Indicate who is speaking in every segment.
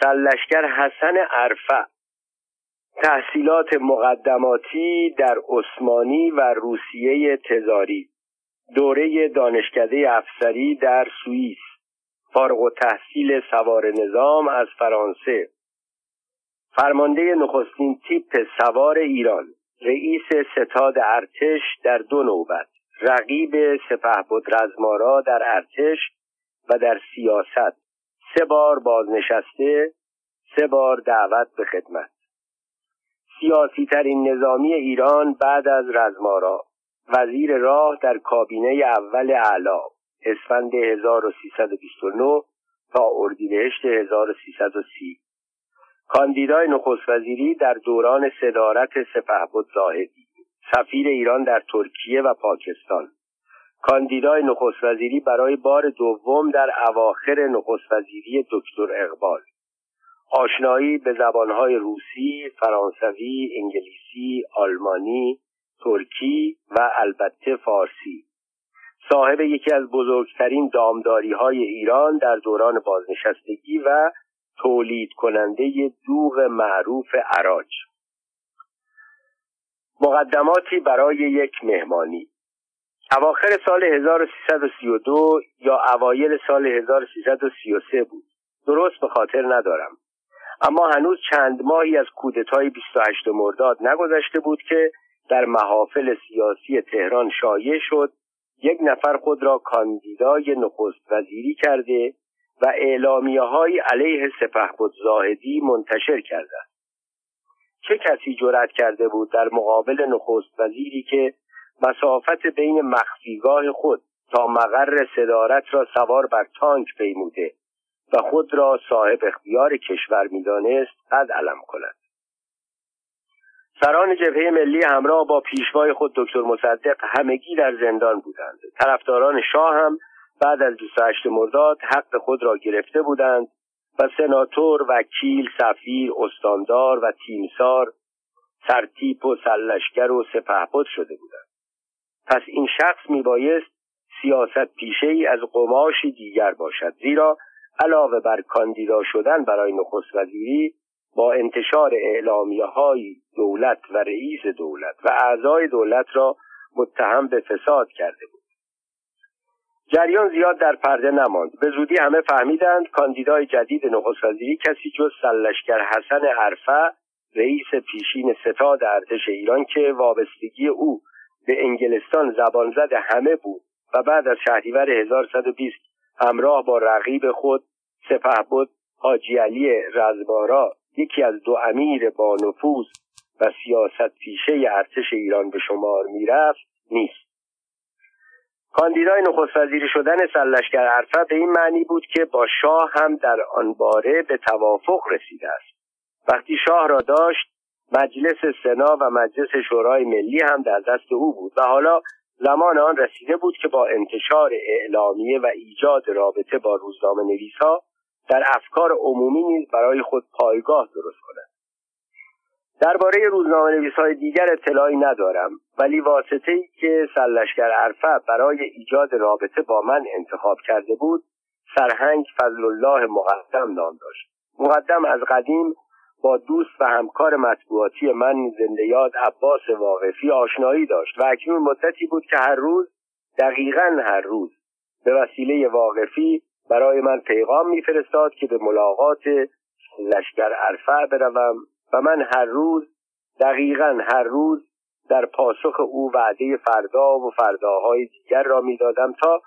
Speaker 1: سرلشکر حسن عرفه. تحصیلات مقدماتی در عثمانی و روسیه تزاری. دوره دانشکده افسری در سوئیس. فارغ و تحصیل سوار نظام از فرانسه. فرمانده نخستین تیپ سوار ایران. رئیس ستاد ارتش در دو نوبت. رقیب سپهبد رزمارا در ارتش و در سیاست. سه بار بازنشسته سه بار دعوت به خدمت. سیاسی ترین نظامی ایران بعد از رزمارا. وزیر راه در کابینه اول اعلا اسفند 1329 تا اردیبهشت 1330 کاندیدای نخست وزیری در دوران صدارت سپهبد زاهدی. سفیر ایران در ترکیه و پاکستان. کاندیدای نخست وزیری برای بار دوم در اواخر نخست وزیری دکتر اقبال. آشنایی به زبانهای روسی، فرانسوی، انگلیسی، آلمانی، ترکی و البته فارسی. صاحب یکی از بزرگترین دامداری های ایران در دوران بازنشستگی و تولید کننده دوغ معروف عراج. مقدماتی برای یک مهمانی. اواخر سال 1332 یا اوایل سال 1333 بود. درست به خاطر ندارم. اما هنوز چند ماهی از کودتای 28 مرداد نگذشته بود که در محافل سیاسی تهران شایع شد یک نفر خود را کاندیدای نخست وزیری کرده و اعلامیه های علیه سپهبد زاهدی منتشر کرده چه کسی جرأت کرده بود در مقابل نخست وزیری که مسافت بین مخفیگاه خود تا مقر صدارت را سوار بر تانک پیموده و خود را صاحب اختیار کشور می‌دانست قد علم کند. سران جبهه ملی همراه با پیشوای خود دکتر مصدق همگی در زندان بودند. طرفداران شاه هم بعد از 28 مرداد حق خود را گرفته بودند و سناتور وکیل سفیر استاندار و تیمسار سرتیپ و سلشگر و سپهبد شده بودند. پس این شخص میبایست سیاست پیشه ای از قماشی دیگر باشد زیرا علاوه بر کاندیدا شدن برای نخست وزیری با انتشار اعلامیه های دولت و رئیس دولت و اعضای دولت را متهم به فساد کرده بود. جریان زیاد در پرده نماند. به زودی همه فهمیدند کاندیدای جدید نخست وزیری کسی جز سلشگر حسن عرفه رئیس پیشین ستاد ارتش ایران که وابستگی او به انگلستان زبان زد همه بود و بعد از شهریور 1120 همراه با رقیب خود سپهبد حاجی علی رزبارا یکی از دو امیر با نفوذ و سیاست پیشه ارتش ایران به شمار می‌رفت نیست. کاندیدای نخست وزیری شدن سرلشکر عرفه به این معنی بود که با شاه هم در آن باره به توافق رسیده است. وقتی شاه را داشت مجلس سنا و مجلس شورای ملی هم در دست او بود و حالا زمان آن رسیده بود که با انتشار اعلامیه و ایجاد رابطه با روزنامه نویسا در افکار عمومی نیز برای خود پایگاه درست کند. درباره روزنامه نویس های دیگر اطلاعی ندارم ولی واسطه ای که سرلشکر عرفه برای ایجاد رابطه با من انتخاب کرده بود سرهنگ فضل الله مقدم نام داشت. مقدم از قدیم با دوست و همکار مطبوعاتی من زنده یاد عباس واقفی آشنایی داشت و اکنون مدتی بود که هر روز دقیقا هر روز به وسیله واقفی برای من پیغام میفرستاد که به ملاقات لشکر عرفه بروم و من هر روز دقیقا هر روز در پاسخ او وعده فردا و فرداهای دیگر را می‌دادم تا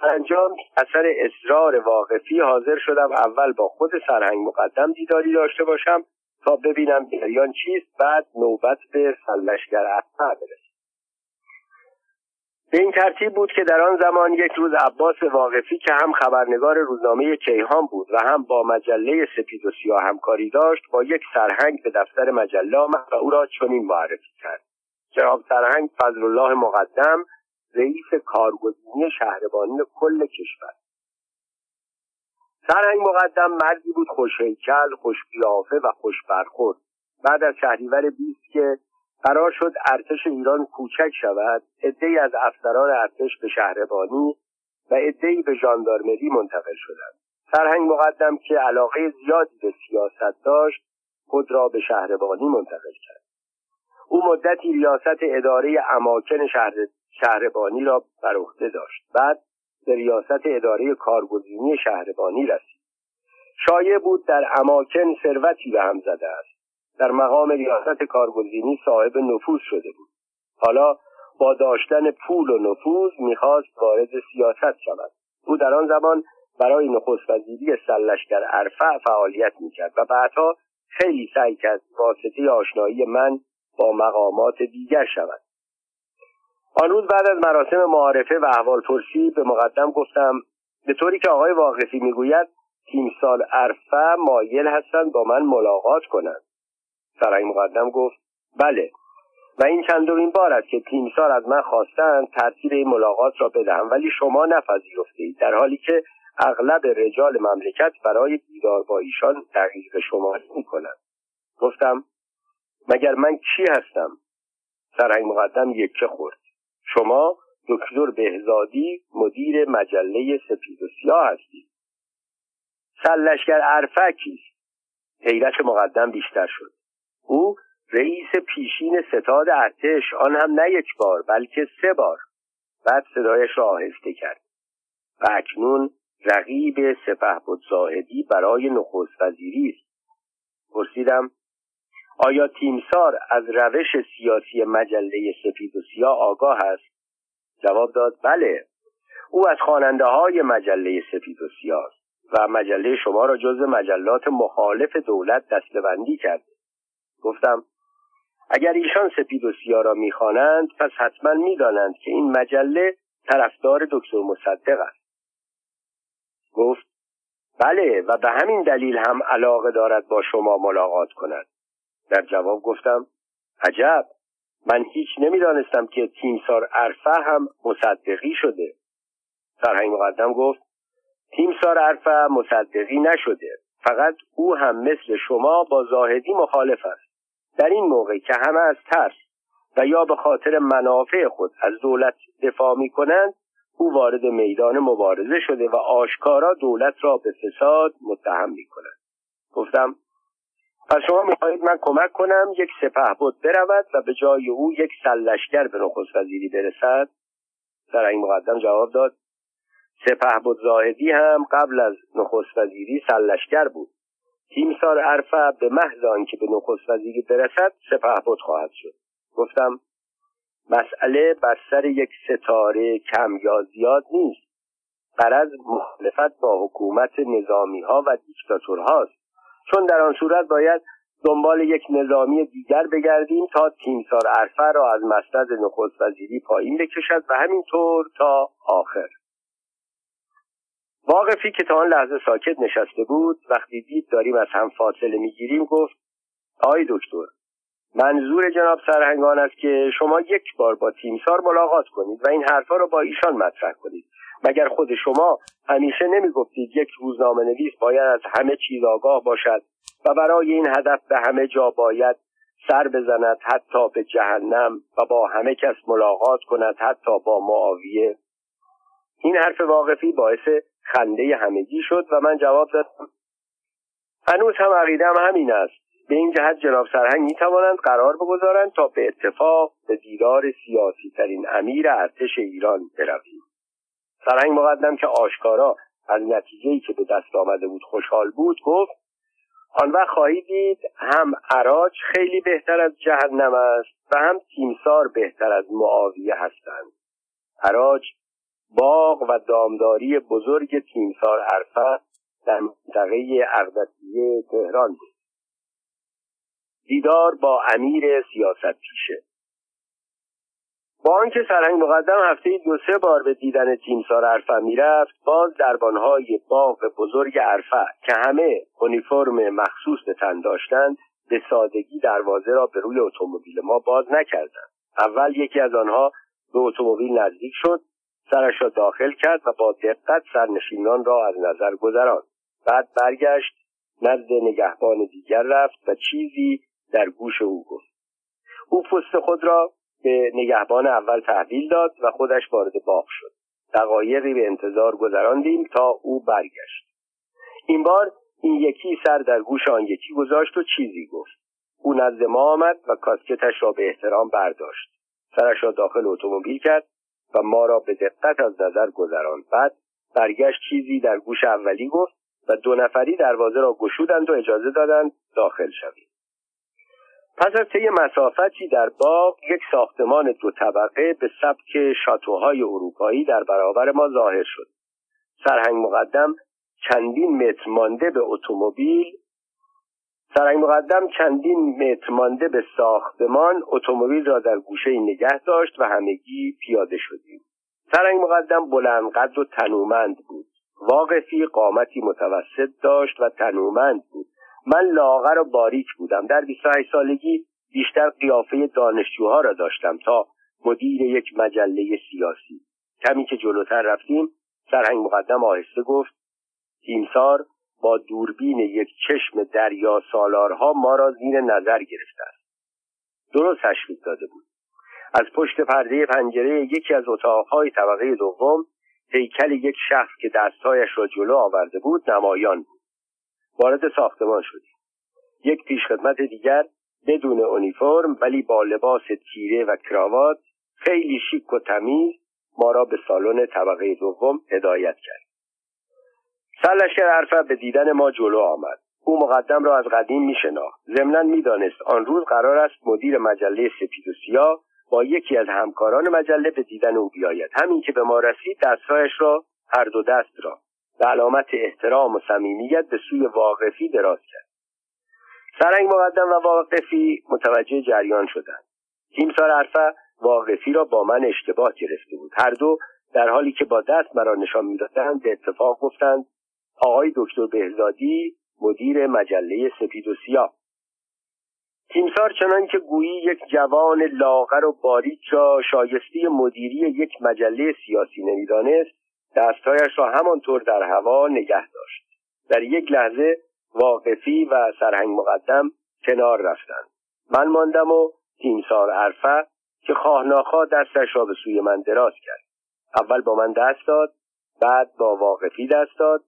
Speaker 1: سرانجام اثر اصرار واقفی حاضر شدم. اول با خود سرهنگ مقدم دیداری داشته باشم تا ببینم جریان چیست. بعد نوبت به سلشگر عرفه برسم به این ترتیب بود که در آن زمان یک روز عباس واقفی که هم خبرنگار روزنامه کیهان بود و هم با مجله سپید و سیاه همکاری داشت با یک سرهنگ به دفتر مجله آمد و او را چنین معرفی کرد. جناب سرهنگ فضل الله مقدم رئیس کارگزینی شهربانی کل کشور. سرهنگ مقدم مردی بود خوشهیکل خوشقیافه و خوش برخورد بعد از شهریور بیست که قرار شد ارتش ایران کوچک شود عدهای از افسران ارتش به شهربانی و عدهای به ژاندارمری منتقل شدند. سرهنگ مقدم که علاقه زیادی به سیاست داشت خود را به شهربانی منتقل کرد. او مدتی ریاست اداره اماکن شهر شهربانی را بر عهده داشت. بعد به ریاست اداره کارگزینی شهربانی رسید. شایع بود در اماکن ثروتی به هم زده است. در مقام ریاست کارگزینی صاحب نفوذ شده بود. حالا با داشتن پول و نفوذ می‌خواست وارد سیاست شود. او در آن زمان برای نخست وزیری سلشگر ارفع فعالیت می‌کرد و بعدها خیلی سعی کرد واسطه آشنایی من با مقامات دیگر شود. آن روز بعد از مراسم معارفه و احوال پرسی به مقدم گفتم به طوری که آقای واقفی می‌گوید تیمسال عرفه مایل هستند با من ملاقات کنند. سرای مقدم گفت بله. و این چندمین بار است که تیمسار از من خواستند ترتیب این ملاقات را بدهم ولی شما نپذیرفتید در حالی که اغلب رجال مملکت برای دیدار با ایشان دقیق شما کنند گفتم مگر من کی هستم؟ سرهنگ مقدم یکه خورد. شما دکتر بهزادی مدیر مجله سپید و سیاه هستید. سلشگر عرفه کیست حیرت مقدم بیشتر شد. او رئیس پیشین ستاد ارتش آن هم نه یک بار بلکه سه بار. بعد صدایش را آهسته کرد. و اکنون رقیب سپه بود زاهدی برای نخست وزیری است. پرسیدم آیا تیمسار از روش سیاسی مجله سفید و سیاه آگاه است؟ جواب داد بله. او از خواننده های مجله سفید و سیاه است و مجله شما را جز مجلات مخالف دولت دستبندی کرد. گفتم اگر ایشان سپید و سیاه را می‌خوانند پس حتما می‌دانند که این مجله طرفدار دکتر مصدق است. گفت بله و به همین دلیل هم علاقه دارد با شما ملاقات کند. در جواب گفتم عجب! من هیچ نمی‌دانستم که تیمسار عرفه هم مصدقی شده. سرهنگ مقدم گفت تیمسار عرفه مصدقی نشده. فقط او هم مثل شما با زاهدی مخالف است. در این موقع که همه از ترس و یا به خاطر منافع خود از دولت دفاع می کنند او وارد میدان مبارزه شده و آشکارا دولت را به فساد متهم می کند گفتم پس شما می‌خواهید من کمک کنم یک سپه بود برود و به جای او یک سلشگر به نخست وزیری برسد؟ این مقدم جواب داد. سپه بود زاهدی هم قبل از نخست وزیری سلشگر بود. تیمسار عرفه به محض آنکه به نخست وزیری برسد سپه بود خواهد شد. گفتم مسئله بر سر یک ستاره کم یا زیاد نیست. قرض مخالفت با حکومت نظامی ها و دیکتاتورهاست. چون در آن صورت باید دنبال یک نظامی دیگر بگردیم تا تیمسار عرفه را از مستد نخست وزیری پایین بکشد و همینطور تا آخر. واقفی که تا آن لحظه ساکت نشسته بود وقتی دید داریم از هم فاصله می‌گیریم گفت آی دکتر منظور جناب سرهنگان است که شما یک بار با تیمسار ملاقات کنید و این حرفها را با ایشان مطرح کنید. مگر خود شما همیشه نمی‌گفتید یک روزنامه نویس باید از همه چیز آگاه باشد و برای این هدف به همه جا باید سر بزند حتی به جهنم و با همه کس ملاقات کند حتی با معاویه؟ این حرف واقفی باعث خنده همگی شد و من جواب دادم. هنوز هم عقیدم همین است. به این جهت جناب سرهنگ می توانند قرار بگذارند تا به اتفاق به دیدار سیاسی ترین امیر ارتش ایران برویم. سرهنگ مقدم که آشکارا از نتیجه که به دست آمده بود خوشحال بود گفت آن وقت خواهید دید هم عراج خیلی بهتر از جهنم است و هم تیمسار بهتر از معاویه هستند. عراج باغ و دامداری بزرگ تیمسار عرفه در منطقه اقدسیه تهران بود. دیدار با امیر سیاست پیشه با آنکه سرهنگ مقدم هفته دو سه بار به دیدن تیمسار عرفه می‌رفت باز دربانهای باغ بزرگ عرفه که همه اونیفرم مخصوص به تن داشتند به سادگی دروازه را به روی اتومبیل ما باز نکردند. اول یکی از آنها به اتومبیل نزدیک شد سرش را داخل کرد و با دقت سرنشینان را از نظر گذراند. بعد برگشت نزد نگهبان دیگر رفت و چیزی در گوش او گفت. او پست خود را به نگهبان اول تحویل داد و خودش وارد باغ شد. دقایقی به انتظار گذراندیم تا او برگشت. این بار این یکی سر در گوش آن یکی گذاشت و چیزی گفت. او نزد ما آمد و کاسکتش را به احترام برداشت. سرش را داخل اتومبیل کرد و ما را به دقت از نظر گذراند. بعد برگشت چیزی در گوش اولی گفت و دو نفری دروازه را گشودند و اجازه دادند داخل شویم. پس از طی مسافتی در باغ یک ساختمان دو طبقه به سبک شاتوهای اروپایی در برابر ما ظاهر شد. سرهنگ مقدم چندین متر مانده به اتومبیل سرنگ مقدم چندین متر مانده به ساختمان اتومبیل را در گوشه نگه داشت و همگی پیاده شدیم. سرنگ مقدم بلند قد و تنومند بود. واقفی قامتی متوسط داشت و تنومند بود. من لاغر و باریک بودم. در 28 سالگی بیشتر قیافه دانشجوها را داشتم تا مدیر یک مجله سیاسی. کمی که جلوتر رفتیم سرهنگ مقدم آهسته گفت تیمسار با دوربین یک چشم دریا سالارها ما را زیر نظر گرفته است. درست تشخیص داده بود. از پشت پرده پنجره یکی از اتاقهای طبقه دوم هیکل یک شخص که دستهایش را جلو آورده بود نمایان بود. وارد ساختمان شدیم. یک پیشخدمت دیگر بدون اونیفرم ولی با لباس تیره و کراوات خیلی شیک و تمیز ما را به سالن طبقه دوم هدایت کرد. سرلشکر عرفه به دیدن ما جلو آمد. او مقدم را از قدیم می شناخت ضمنا می‌دانست آن روز قرار است مدیر مجله سپید و سیاه با یکی از همکاران مجله به دیدن او بیاید. همین که به ما رسید دستهایش را هر دو دست را به علامت احترام و صمیمیت به سوی واقفی دراز کرد. سرنگ مقدم و واقفی متوجه جریان شدند. تیمسار عرفه واقفی را با من اشتباه گرفته بود. هر دو در حالی که با دست مرا نشان می‌دادند به اتفاق گفتند آقای دکتر بهزادی مدیر مجله سپید و سیاه. تیمسار چنان که گویی یک جوان لاغر و باریک را شایسته مدیری یک مجله سیاسی نمی‌دانست دستهایش را همانطور در هوا نگه داشت. در یک لحظه واقفی و سرهنگ مقدم کنار رفتند. من ماندم و تیمسار عرفه که خواه دستش را به سوی من دراز کرد. اول با من دست داد بعد با واقفی دست داد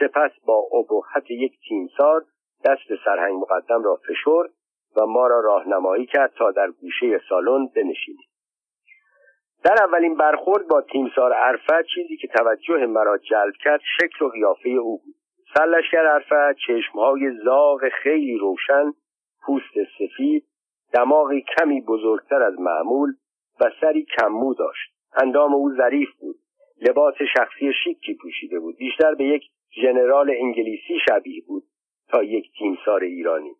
Speaker 1: سپس با ابهت یک تیمسار دست سرهنگ مقدم را فشرد و ما را راهنمایی کرد تا در گوشه سالن بنشینیم. در اولین برخورد با تیمسار عرفه چیزی که توجه مرا جلب کرد شکل و قیافه او بود. سرلشکر عرفه چشمهای زاغ خیلی روشن پوست سفید دماغی کمی بزرگتر از معمول و سری کممو داشت. اندام او ظریف بود. لباس شخصی شیکی پوشیده بود. بیشتر به یک ژنرال انگلیسی شبیه بود تا یک تیمسار ایرانی.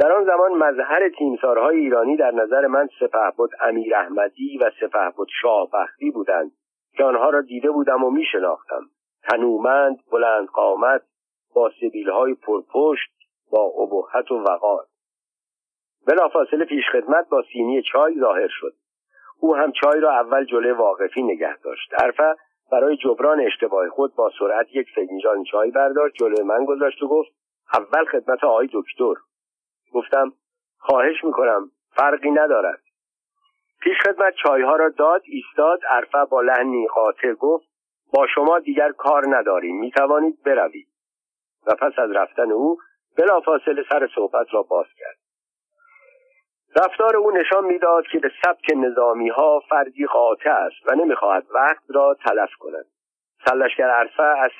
Speaker 1: در آن زمان مظهر تیمسارهای ایرانی در نظر من سپهبد امیر احمدی و سپهبد شاه بختی بودند که آنها را دیده بودم و می شناختم تنومند بلند قامت با سبیلهای پرپشت با ابهت و وقار. بلافاصله پیشخدمت با سینی چای ظاهر شد. او هم چای را اول جلوی واقفی نگه داشت. عرفه برای جبران اشتباه خود با سرعت یک فنجان چای برداشت جلوی من گذاشت و گفت اول خدمت آقای دکتر. گفتم خواهش می‌کنم فرقی ندارد. پیش خدمت چایها را داد ایستاد عرفه با لحنی قاطع گفت با شما دیگر کار نداریم می‌توانید بروید. و پس از رفتن او بلافاصله سر صحبت را باز کرد. رفتار او نشان می‌داد که به سبک نظامی ها فردی قاطع است و نمی‌خواهد وقت را تلف کند. سلشگر عرفه از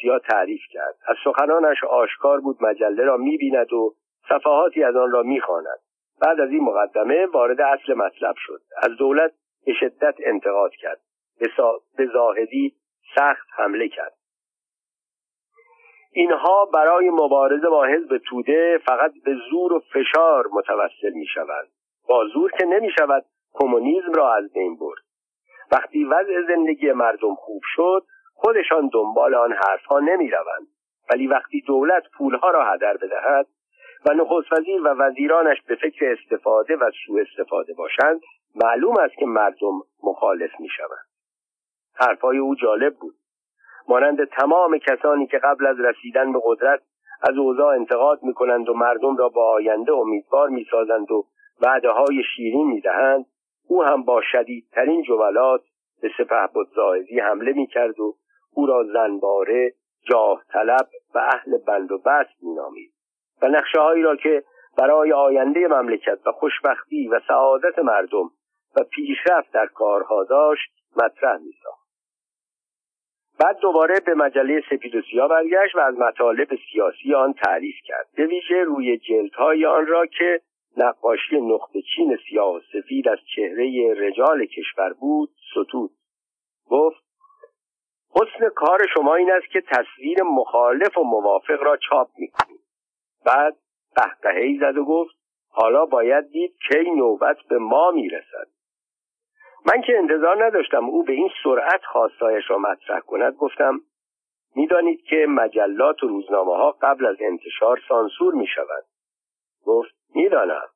Speaker 1: سیاه تعریف کرد. از سخنانش آشکار بود مجله را می‌بیند و صفحاتی از آن را می‌خواند. بعد از این مقدمه وارد اصل مطلب شد. از دولت به شدت انتقاد کرد. به زاهدی سخت حمله کرد. اینها برای مبارزه با حزب توده فقط به زور و فشار متوسل می شوند با زور که نمی شود کمونیسم را از بین برد. وقتی وضع زندگی مردم خوب شد خودشان دنبال آن حرفها نمی روند ولی وقتی دولت پولها را هدر بدهد و نخست وزیر و وزیرانش به فکر استفاده و سوء استفاده باشند معلوم است که مردم مخالف می شوند حرفهای او جالب بود. مانند تمام کسانی که قبل از رسیدن به قدرت از اوضاع انتقاد می کنند و مردم را با آینده امیدوار می سازند و وعده های شیرین می دهند او هم با شدیدترین جولات به سپه زاهدی حمله می کرد و او را زنباره جاه طلب و اهل بند و بست مینامید. و نقشه هایی را که برای آینده مملکت و خوشبختی و سعادت مردم و پیشرفت در کارها داشت مطرح میساخت. بعد دوباره به مجله سپید و سیاه برگشت و از مطالب سیاسی آن تعریف کرد. به ویژه روی جلدهای آن را که نقاشی نقطه چین سیاه و سفید از چهره رجال کشور بود ستود. گفت حسن کار شما این است که تصویر مخالف و موافق را چاپ می‌کنید. بعد قهقههای زد و گفت حالا باید دید کی نوبت به ما می‌رسد. من که انتظار نداشتم او به این سرعت خواستایش را مطرح کند گفتم می‌دانید که مجلات و روزنامه ها قبل از انتشار سانسور می شود گفت می‌دانم.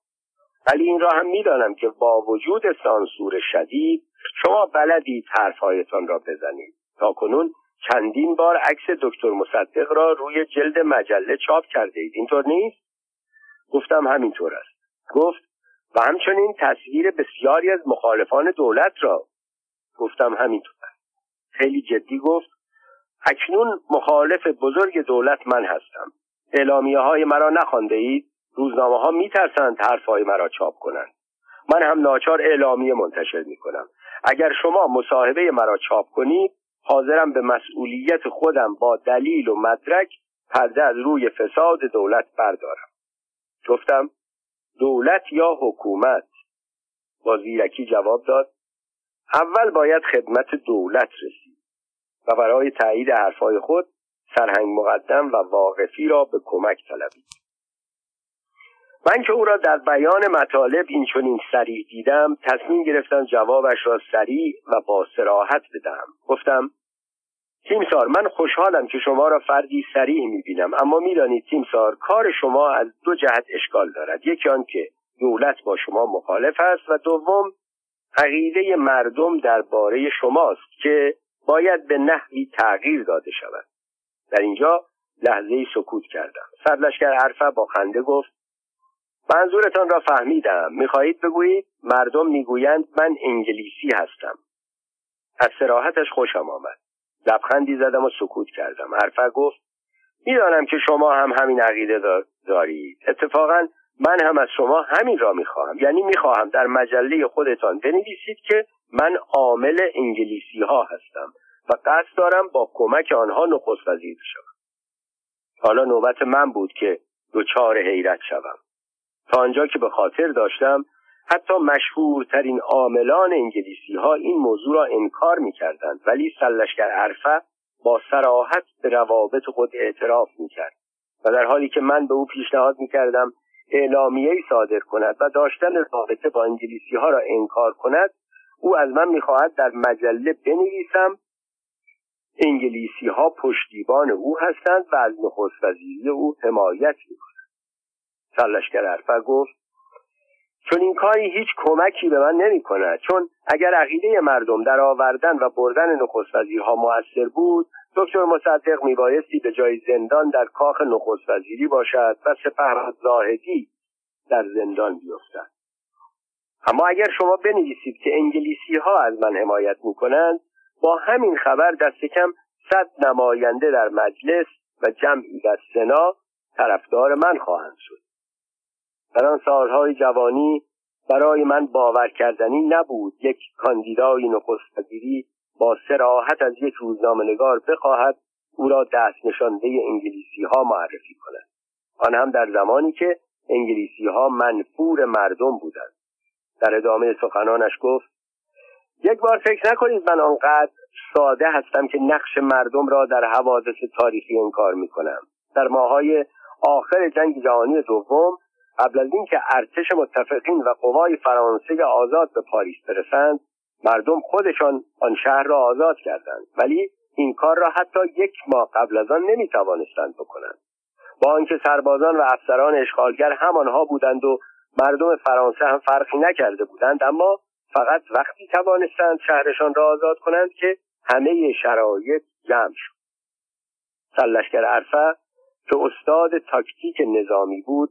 Speaker 1: ولی این را هم می‌دانم که با وجود سانسور شدید شما بلدید حرفهایتان را بزنید. تا کنون چندین بار عکس دکتر مصدق را روی جلد مجله چاپ کرده اید. اینطور نیست؟ گفتم همینطور است. گفت و همچنین تصویر بسیاری از مخالفان دولت را. گفتم همینطور است. خیلی جدی گفت اکنون مخالف بزرگ دولت من هستم. اعلامیه های مرا نخوانده اید. روزنامه ها میترسند حرفهای مرا چاپ کنند. من هم ناچار اعلامیه منتشر می کنم اگر شما مصاحبه مرا چاپ کنید حاضرم به مسئولیت خودم با دلیل و مدرک پرده از روی فساد دولت بردارم. گفتم دولت یا حکومت؟ با زیرکی جواب داد اول باید خدمت دولت رسید و برای تایید حرفهای خود سرهنگ مقدم و واقفی را به کمک طلبید. من که او را در بیان مطالب این چنین سریع دیدم تصمیم گرفتم جوابش را سریع و با سراحت بدهم. گفتم تیمسار من خوشحالم که شما را فردی سریع می‌بینم اما می‌دانید تیمسار کار شما از دو جهت اشکال دارد. یکی آن که دولت با شما مخالف است و دوم عقیده مردم درباره شماست که باید به نحوی تغییر داده شود. در اینجا لحظه سکوت کردم. سرلشکر عرفه با خنده گفت منظورتان را فهمیدم. می‌خواهید بگویید؟ مردم می‌گویند من انگلیسی هستم. از سراحتش خوشم آمد. لبخندی زدم و سکوت کردم. حرفه گفت می‌دانم که شما هم همین عقیده دارید. اتفاقا من هم از شما همین را می‌خواهم. یعنی می‌خواهم در مجله خودتان بنویسید که من عامل انگلیسی ها هستم و قصد دارم با کمک آنها نخست وزیر بشوم حالا نوبت من بود که دچار حیرت شوم. تا آنجا که به خاطر داشتم حتی مشهورترین عاملان انگلیسی ها این موضوع را انکار می کردند ولی سلشگر عرفه با سراحت به روابط خود اعتراف می کرد و در حالی که من به او پیشنهاد می کردم اعلامیه صادر کند و داشتن رابطه با انگلیسی ها را انکار کند او از من می‌خواهد در مجله بنویسم انگلیسی ها پشتیبان او هستند و از نخست وزیری او حمایت می‌کنند سرلشکر عرفه گفت چون این کاری هیچ کمکی به من نمی کند چون اگر عقیده مردم در آوردن و بردن نخست وزیرها موثر بود دکتر مصدق میبایستی به جای زندان در کاخ نخست باشد و سپه زاهدی در زندان بیفتد. اما اگر شما بنویسید که انگلیسی ها از من حمایت می‌کنند با همین خبر دست کم صد نماینده در مجلس و جمعی در سنا طرفدار من خواهند شد. در آن سالهای جوانی برای من باور کردنی نبود یک کاندیدای نخست وزیری با سراحت از یک روزنامهنگار بخواهد او را دست نشانده انگلیسی ها معرفی کند. آن هم در زمانی که انگلیسی ها منفور مردم بودند. در ادامه سخنانش گفت یک بار فکر نکنید من آنقدر ساده هستم که نقش مردم را در حوادث تاریخی انکار می کنم در ماهای آخر جنگ جهانی دوم قبل از اینکه ارتش متفقین و قوای فرانسه آزاد به پاریس برسند مردم خودشان آن شهر را آزاد کردند. ولی این کار را حتی یک ماه قبل از آن نمی توانستند بکنند. با آنکه سربازان و افسران اشغالگر همانها بودند و مردم فرانسه هم فرقی نکرده بودند اما فقط وقتی توانستند شهرشان را آزاد کنند که همه شرایط جمع شد. سلشکر عرفه که استاد تاکتیک نظامی بود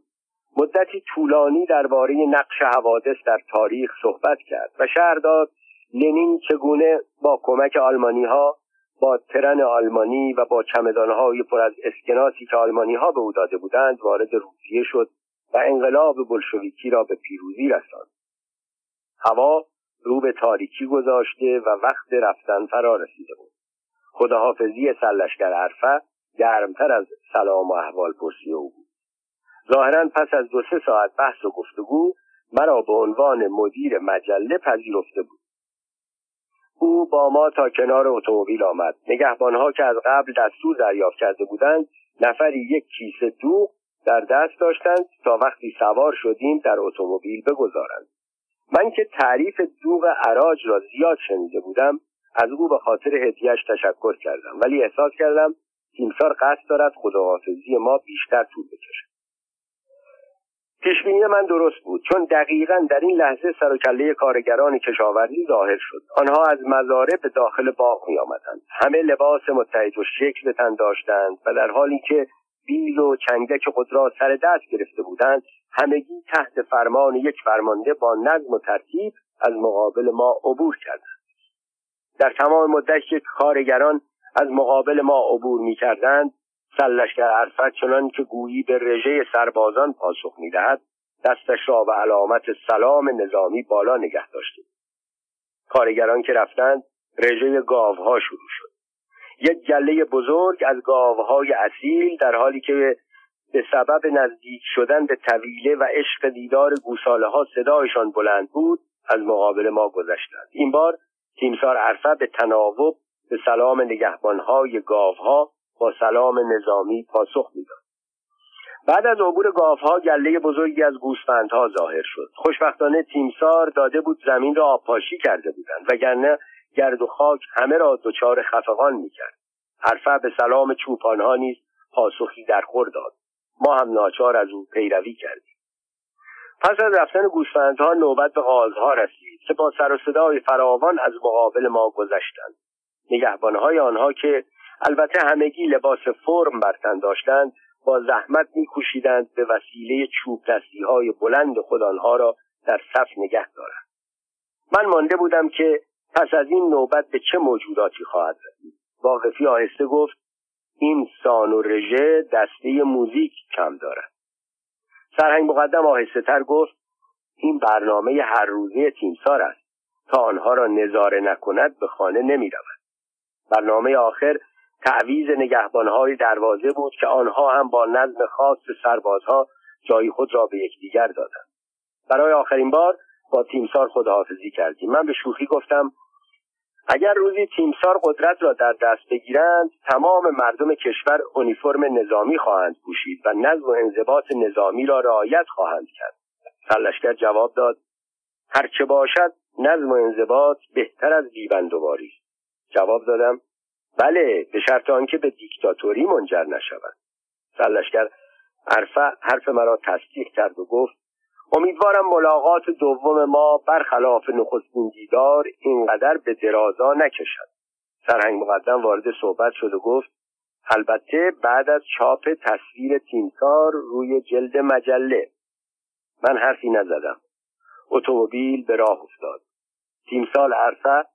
Speaker 1: مدتی طولانی درباره نقش حوادث در تاریخ صحبت کرد و شهر داد لنین چگونه با کمک آلمانی ها با ترن آلمانی و با چمدانهای پر از اسکناسی که آلمانی ها به او داده بودند وارد روسیه شد و انقلاب بلشویکی را به پیروزی رساند. هوا رو به تاریکی گذاشته و وقت رفتن فرا رسیده بود. خداحافظی سرلشکر عرفه گرمتر از سلام و احوال پرسی او بود. ظاهرا پس از دو سه ساعت بحث و گفتگو مرا به عنوان مدیر مجله پذیرفته بود. او با ما تا کنار اتومبیل آمد. نگهبانها که از قبل دستور دریافت کرده بودند نفری یک کیسه دوغ در دست داشتند تا وقتی سوار شدیم در اتومبیل بگذارند. من که تعریف دوغ عراج را زیاد شنیده بودم از او به خاطر هدیهش تشکر کردم. ولی احساس کردم تیمسار قصد دارد خداحافظی ما بیشتر طول بکشد پیشبینی من درست بود چون دقیقا در این لحظه سر و کله کارگران کشاورزی ظاهر شد. آنها از مزاره به داخل باغ می آمدند همه لباس متحد و شکل به تن داشتند و در حالی که بیل و چنگک خود را سر دست گرفته بودند همگی تحت فرمان یک فرمانده با نظم و ترتیب از مقابل ما عبور کردند. در تمام مدت که کارگران از مقابل ما عبور می کردند سلشگر عرفت چنان که گویی به رژه سربازان پاسخ می‌دهد دستش را به علامت سلام نظامی بالا نگه داشته کارگران که رفتند رژه گاوها شروع شد. یک گله بزرگ از گاوهای اصیل در حالی که به سبب نزدیک شدن به طویله و عشق دیدار گوساله ها صدایشان بلند بود از مقابل ما گذشتند. این بار تیمسار عرفه به تناوب به سلام نگهبانهای گاوها با سلام نظامی پاسخ می‌داد. بعد از عبور گاوها گله بزرگی از گوسفندها ظاهر شد. خوشبختانه تیمسار داده بود زمین را آبپاشی کرده بودند وگرنه گرد و خاک همه را دچار خفقان می‌کرد. حرفه به سلام چوپانها نیز پاسخی در خور داد. ما هم ناچار از او پیروی کردیم. پس از رفتن گوسفندها نوبت به غازها رسید با سر و صدای فراوان از مقابل ما گذشتند. نگهبانهای آنها که البته همگی لباس فرم برتن داشتند با زحمت میکوشیدند به وسیله چوب دستی های بلند خود آنها را در صف نگه دارند. من مانده بودم که پس از این نوبت به چه موجوداتی خواهد رسید. واقفی آهسته گفت این سان و رژه دسته موزیک کم دارد. سرهنگ مقدم آهسته تر گفت این برنامه هر روزه تیمسار است. تا آنها را نظاره نکند به خانه نمی رود. برنامه آخر تعویز نگهبانهای دروازه بود که آنها هم با نظم خاص سربازها جای خود را به یکدیگر دادند. برای آخرین بار با تیمسار خداحافظی کردیم. من به شوخی گفتم اگر روزی تیمسار قدرت را در دست بگیرند تمام مردم کشور اونیفرم نظامی خواهند پوشید و نظم و انضباط نظامی را رعایت خواهند کرد. سرلشکر جواب داد هرچه باشد نظم و انضباط بهتر از بیبندوباری جواب دادم بله به شرط آنکه به دیکتاتوری منجر نشود. سرلشکر عرفه حرف مرا تصدیق کرد و گفت امیدوارم ملاقات دوم ما برخلاف نخستین دیدار اینقدر به درازا نکشد. سرهنگ مقدم وارد صحبت شد و گفت البته بعد از چاپ تصویر تیمسار روی جلد مجله. من حرفی نزدم. اتومبیل به راه افتاد. تیمسال عرفه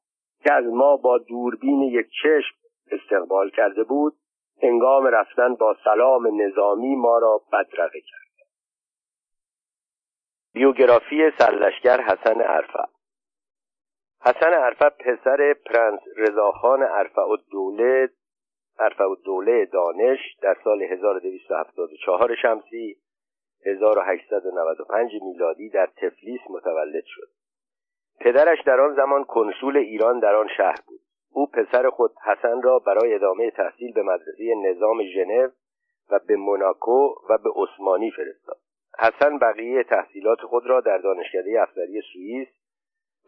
Speaker 1: که از ما با دوربین یک چشم استقبال کرده بود هنگام رفتن با سلام نظامی ما را بدرقه کرد. بیوگرافی سرلشگر حسن عرفه حسن عرفه پسر پرنس رضاخان عرفه و دوله عرفه و دوله دانش در سال 1274 شمسی 1895 میلادی در تفلیس متولد شد. پدرش در آن زمان کنسول ایران در آن شهر بود. او پسر خود حسن را برای ادامه تحصیل به مدرسه نظام ژنو و به موناکو و به عثمانی فرستاد. حسن بقیه تحصیلات خود را در دانشکده افسری سوئیس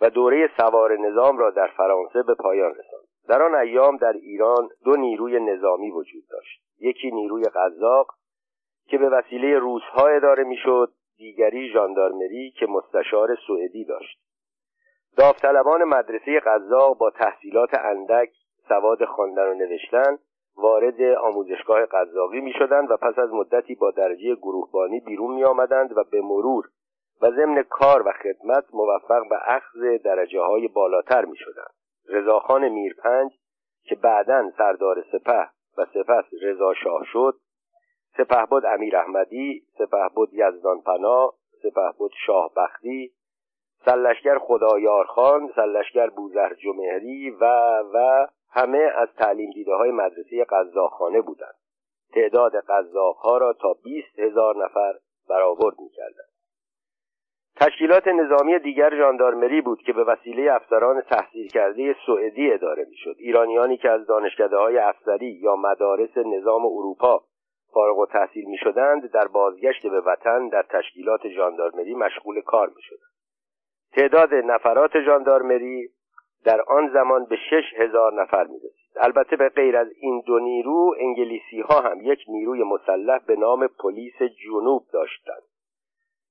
Speaker 1: و دوره سوار نظام را در فرانسه به پایان رساند. در آن ایام در ایران دو نیروی نظامی وجود داشت. یکی نیروی قزاق که به وسیله روزها اداره می‌شد دیگری ژاندارمری که مستشار سوئدی داشت. داوطلبان مدرسه قزاق با تحصیلات اندک سواد خواندن و نوشتن وارد آموزشگاه قزاقی می شدند و پس از مدتی با درجه گروهبانی بیرون می آمدند و به مرور و ضمن کار و خدمت موفق به اخذ درجه های بالاتر می شدند رضاخان میرپنج که بعدا سردار سپه و سپس رضا شاه شد سپهبد امیر احمدی سپهبد یزدان پناه سپهبد شاه بختی سلشگر خدایار خان سلشگر بوزهر جمهری و و همه از تعلیم دیده های مدرسه قزاقخانه بودند. تعداد قزاقها را تا بیست هزار نفر برآورد می‌کردند. تشکیلات نظامی دیگر ژاندارمری بود که به وسیله افسران تحصیل کرده سوئدی اداره می‌شد. ایرانیانی که از دانشکده های افسری یا مدارس نظام اروپا فارغ و تحصیل می شدند در بازگشت به وطن در تشکیلات ژاندارمری مشغول کار می شدند. تعداد نفرات ژاندارمری در آن زمان به شش هزار نفر می رسید. البته به غیر از این دو نیرو انگلیسی ها هم یک نیروی مسلح به نام پلیس جنوب داشتند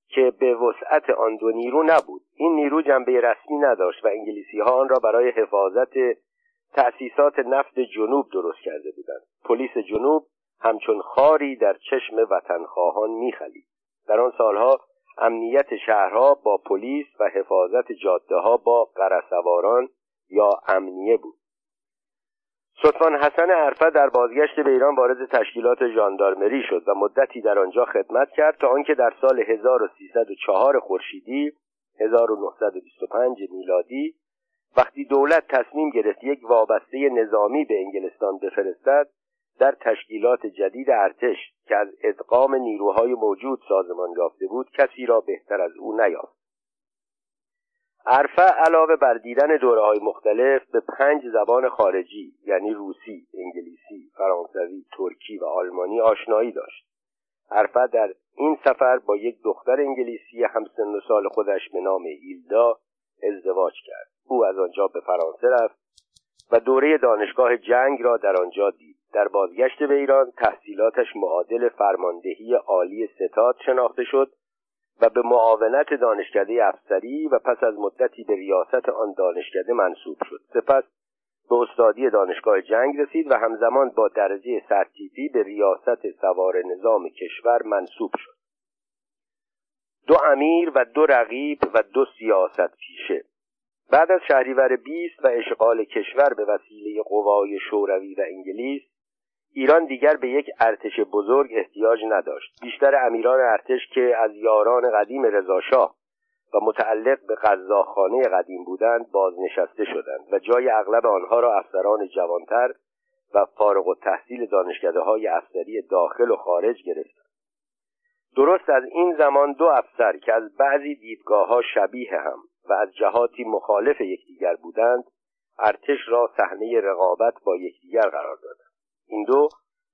Speaker 1: که به وسعت آن دو نیرو نبود. این نیرو جنبه رسمی نداشت و انگلیسی ها آن را برای حفاظت تأسیسات نفت جنوب درست کرده بودند. پلیس جنوب همچون خاری در چشم وطنخواهان میخلید. در آن سالها امنیت شهرها با پلیس و حفاظت جاده ها با قرسواران یا امنیه بود. سلطان حسن عرفه در بازگشت به ایران وارد تشکیلات ژاندارمری شد و مدتی در آنجا خدمت کرد تا آنکه در سال 1304 خورشیدی 1925 میلادی وقتی دولت تصمیم گرفت یک وابسته نظامی به انگلستان بفرستد در تشکیلات جدید ارتش که از ادغام نیروهای موجود سازمان یافته بود کسی را بهتر از او نیافت عرفه علاوه بر دیدن دوره های مختلف به پنج زبان خارجی یعنی روسی، انگلیسی، فرانسوی، ترکی و آلمانی آشنایی داشت. عرفه در این سفر با یک دختر انگلیسی همسن و سال خودش به نام ایلدا ازدواج کرد. او از آنجا به فرانسه رفت و دوره دانشگاه جنگ را در آنجا دید. در بازگشت به ایران تحصیلاتش معادل فرماندهی عالی ستاد شناخته شد و به معاونت دانشکده افسری و پس از مدتی به ریاست آن دانشکده منصوب شد. سپس به استادی دانشگاه جنگ رسید و همزمان با درجه سرتیپی به ریاست سوار نظام کشور منصوب شد. دو امیر و دو رقیب و دو سیاست پیشه بعد از شهریور 20 و اشغال کشور به وسیله قوای شوروی و انگلیس ایران دیگر به یک ارتش بزرگ احتیاج نداشت. بیشتر امیران ارتش که از یاران قدیم رضاشاه و متعلق به قزاخانه قدیم بودند بازنشسته شدند و جای اغلب آنها را افسران جوانتر و فارغ و تحصیل دانشکده های افسری داخل و خارج گرفتند. درست از این زمان دو افسر که از بعضی دیدگاه ها شبیه هم و از جهاتی مخالف یکدیگر بودند ارتش را صحنه رقابت با یکدیگر قرار دادند. این دو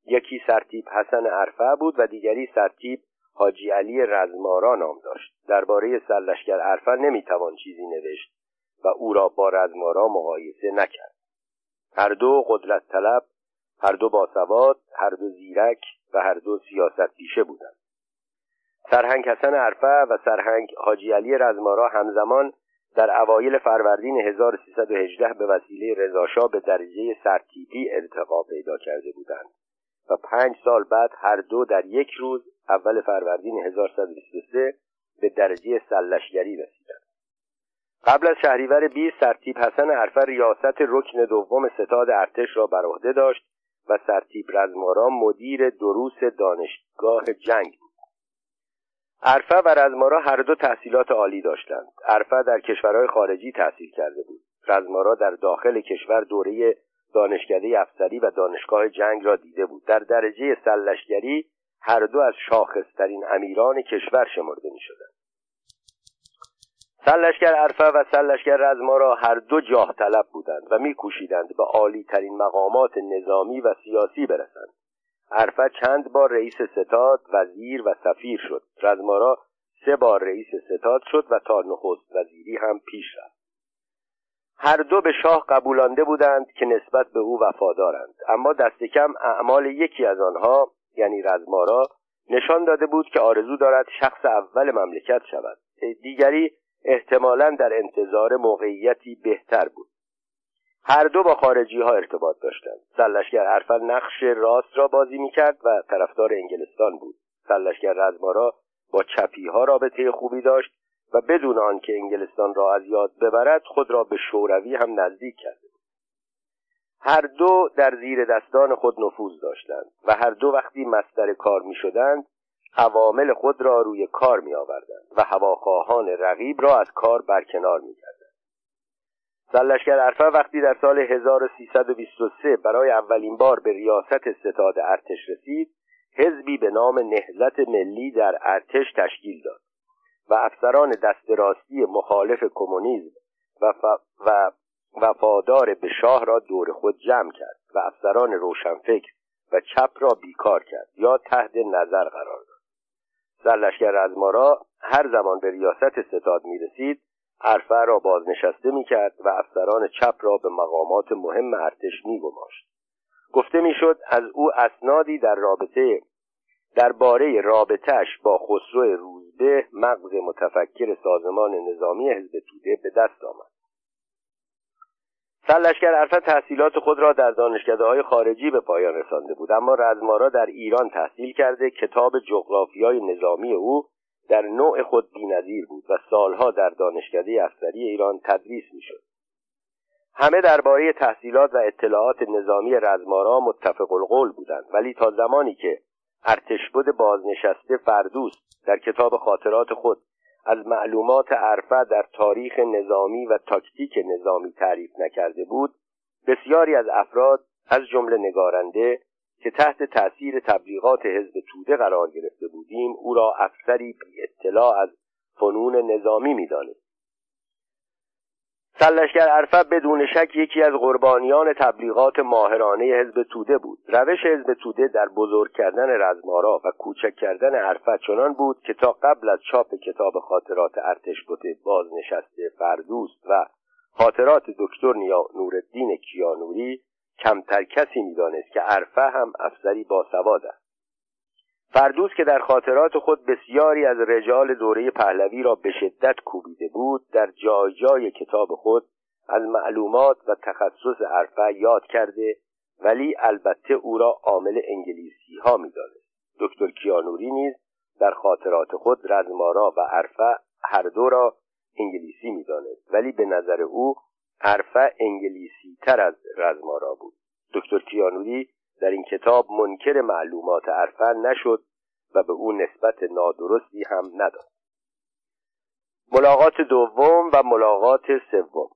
Speaker 1: یکی سرتیب حسن عرفه بود و دیگری سرتیب حاجی علی رزمارا نام داشت. درباره سرلشکر عرفه نمی‌توان چیزی نوشت و او را با رزمارا مقایسه نکرد. هر دو قدرت طلب هر دو باسواد هر دو زیرک و هر دو سیاست پیشه بودند. سرهنگ حسن عرفه و سرهنگ حاجی علی رزمارا همزمان در اوایل فروردین 1318 به وسیله رضاشاه به درجه سرتیپی ارتقا پیدا کرده بودند و پنج سال بعد هر دو در یک روز اول فروردین 1123 به درجه سلشگری رسیدند. قبل از شهریور 20 سرتیپ حسن عرفه ریاست رکن دوم ستاد ارتش را بر عهده داشت و سرتیپ رزمارا مدیر دروس دانشگاه جنگ عرفه و رزمارا هر دو تحصیلات عالی داشتند. عرفه در کشورهای خارجی تحصیل کرده بود. رزمارا در داخل کشور دوره دانشکده افسری و دانشگاه جنگ را دیده بود. در درجه سلشگری هر دو از شاخصترین امیران کشور شمرده می شدند سلشگر عرفه و سلشگر رزمارا هر دو جاه طلب بودند و میکوشیدند به عالی ترین مقامات نظامی و سیاسی برسند. عرفه چند بار رئیس ستاد وزیر و سفیر شد. رزمارا سه بار رئیس ستاد شد و تا نخست وزیری هم پیش رفت. هر دو به شاه قبولانده بودند که نسبت به او وفادارند. اما دست کم اعمال یکی از آنها یعنی رزمارا نشان داده بود که آرزو دارد شخص اول مملکت شود. دیگری احتمالا در انتظار موقعیتی بهتر بود. هر دو با خارجی ها ارتباط داشتند. سلشگر ارفل نقش راست را بازی می‌کرد و طرفدار انگلستان بود. سلشگر رزمارا با چپی ها رابطه خوبی داشت و بدون آنکه انگلستان را از یاد ببرد خود را به شوروی هم نزدیک بود هر دو در زیر دستان خود نفوذ داشتند و هر دو وقتی مستر کار می شدند عوامل خود را روی کار می آوردند و هواخواهان رقیب را از کار برکنار می کردند. سرلشکر عرفه وقتی در سال 1323 برای اولین بار به ریاست ستاد ارتش رسید حزبی به نام نهزت ملی در ارتش تشکیل داد و افسران دست راستی مخالف کمونیسم و, و وفادار به شاه را دور خود جمع کرد و افسران روشنفکر و چپ را بیکار کرد یا تحت نظر قرار داد. سرلشکر رزمارا هر زمان به ریاست ستاد می رسید عرفه را بازنشسته می کرد و افسران چپ را به مقامات مهم ارتش می گماشت. گفته می‌شد از او اسنادی در رابطه درباره رابطهش با خسرو روزبه مغز متفکر سازمان نظامی حزب توده به دست آمد سرلشکر عرفه تحصیلات خود را در دانشکده های خارجی به پایان رسانده بود اما رزمارا در ایران تحصیل کرده کتاب جغرافیای نظامی او در نوع خود بینظیر بود و سالها در دانشکده افسری ایران تدریس می‌شد. همه درباره تحصیلات و اطلاعات نظامی رزمارا متفق القول بودند ولی تا زمانی که ارتشبد بازنشسته فردوست در کتاب خاطرات خود از معلومات عرفه در تاریخ نظامی و تاکتیک نظامی تعریف نکرده بود بسیاری از افراد از جمله نگارنده که تحت تأثیر تبلیغات حزب توده قرار گرفته بودیم او را افسری بی اطلاع از فنون نظامی می‌دانست. سلشگر عرفه بدون شک یکی از قربانیان تبلیغات ماهرانه حزب توده بود. روش حزب توده در بزرگ کردن رزمارا و کوچک کردن عرفه چنان بود که تا قبل از چاپ کتاب خاطرات ارتش بوده بازنشسته فردوست و خاطرات دکتر نورالدین کیانوری کمتر کسی می‌دانست که عرفه هم افسری باسواد است. فردوس که در خاطرات خود بسیاری از رجال دوره پهلوی را به شدت کوبیده بود در جای جای کتاب خود از معلومات و تخصص عرفه یاد کرده ولی البته او را عامل انگلیسی ها می‌دانست. دکتر کیانوری نیز در خاطرات خود رزمارا و عرفه هر دو را انگلیسی می‌دانست ولی به نظر او عرفه انگلیسی تر از رزمارا بود. دکتر کیانوری در این کتاب منکر معلومات عرفه نشد و به او نسبت نادرستی هم نداد. ملاقات دوم و ملاقات سوم.